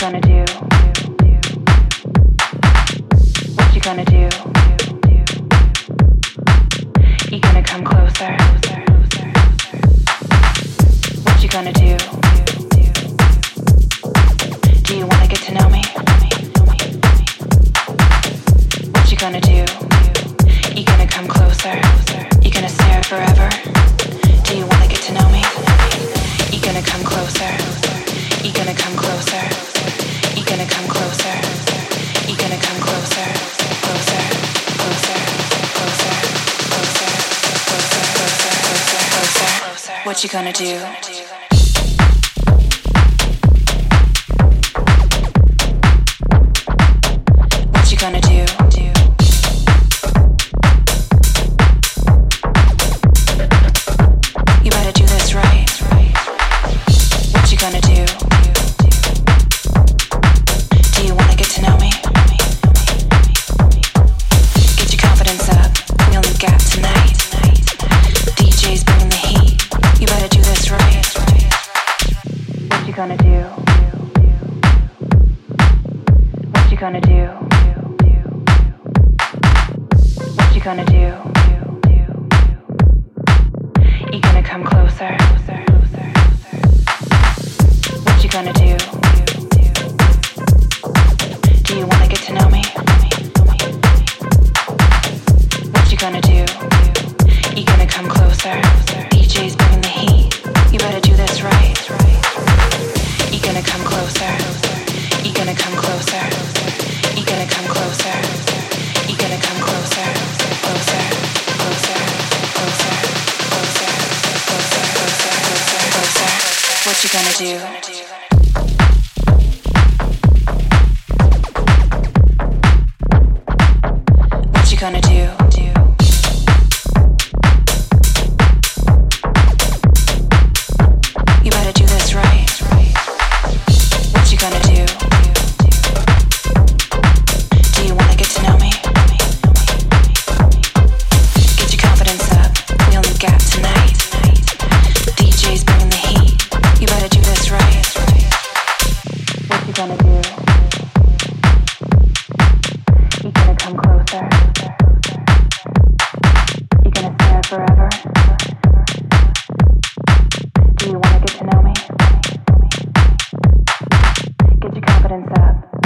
What you gonna do? What you gonna do? You gonna come closer? What you gonna do? What you gonna do? gonna do? What you gonna do? You gonna come closer? What you gonna do? What you gonna do? confidence up.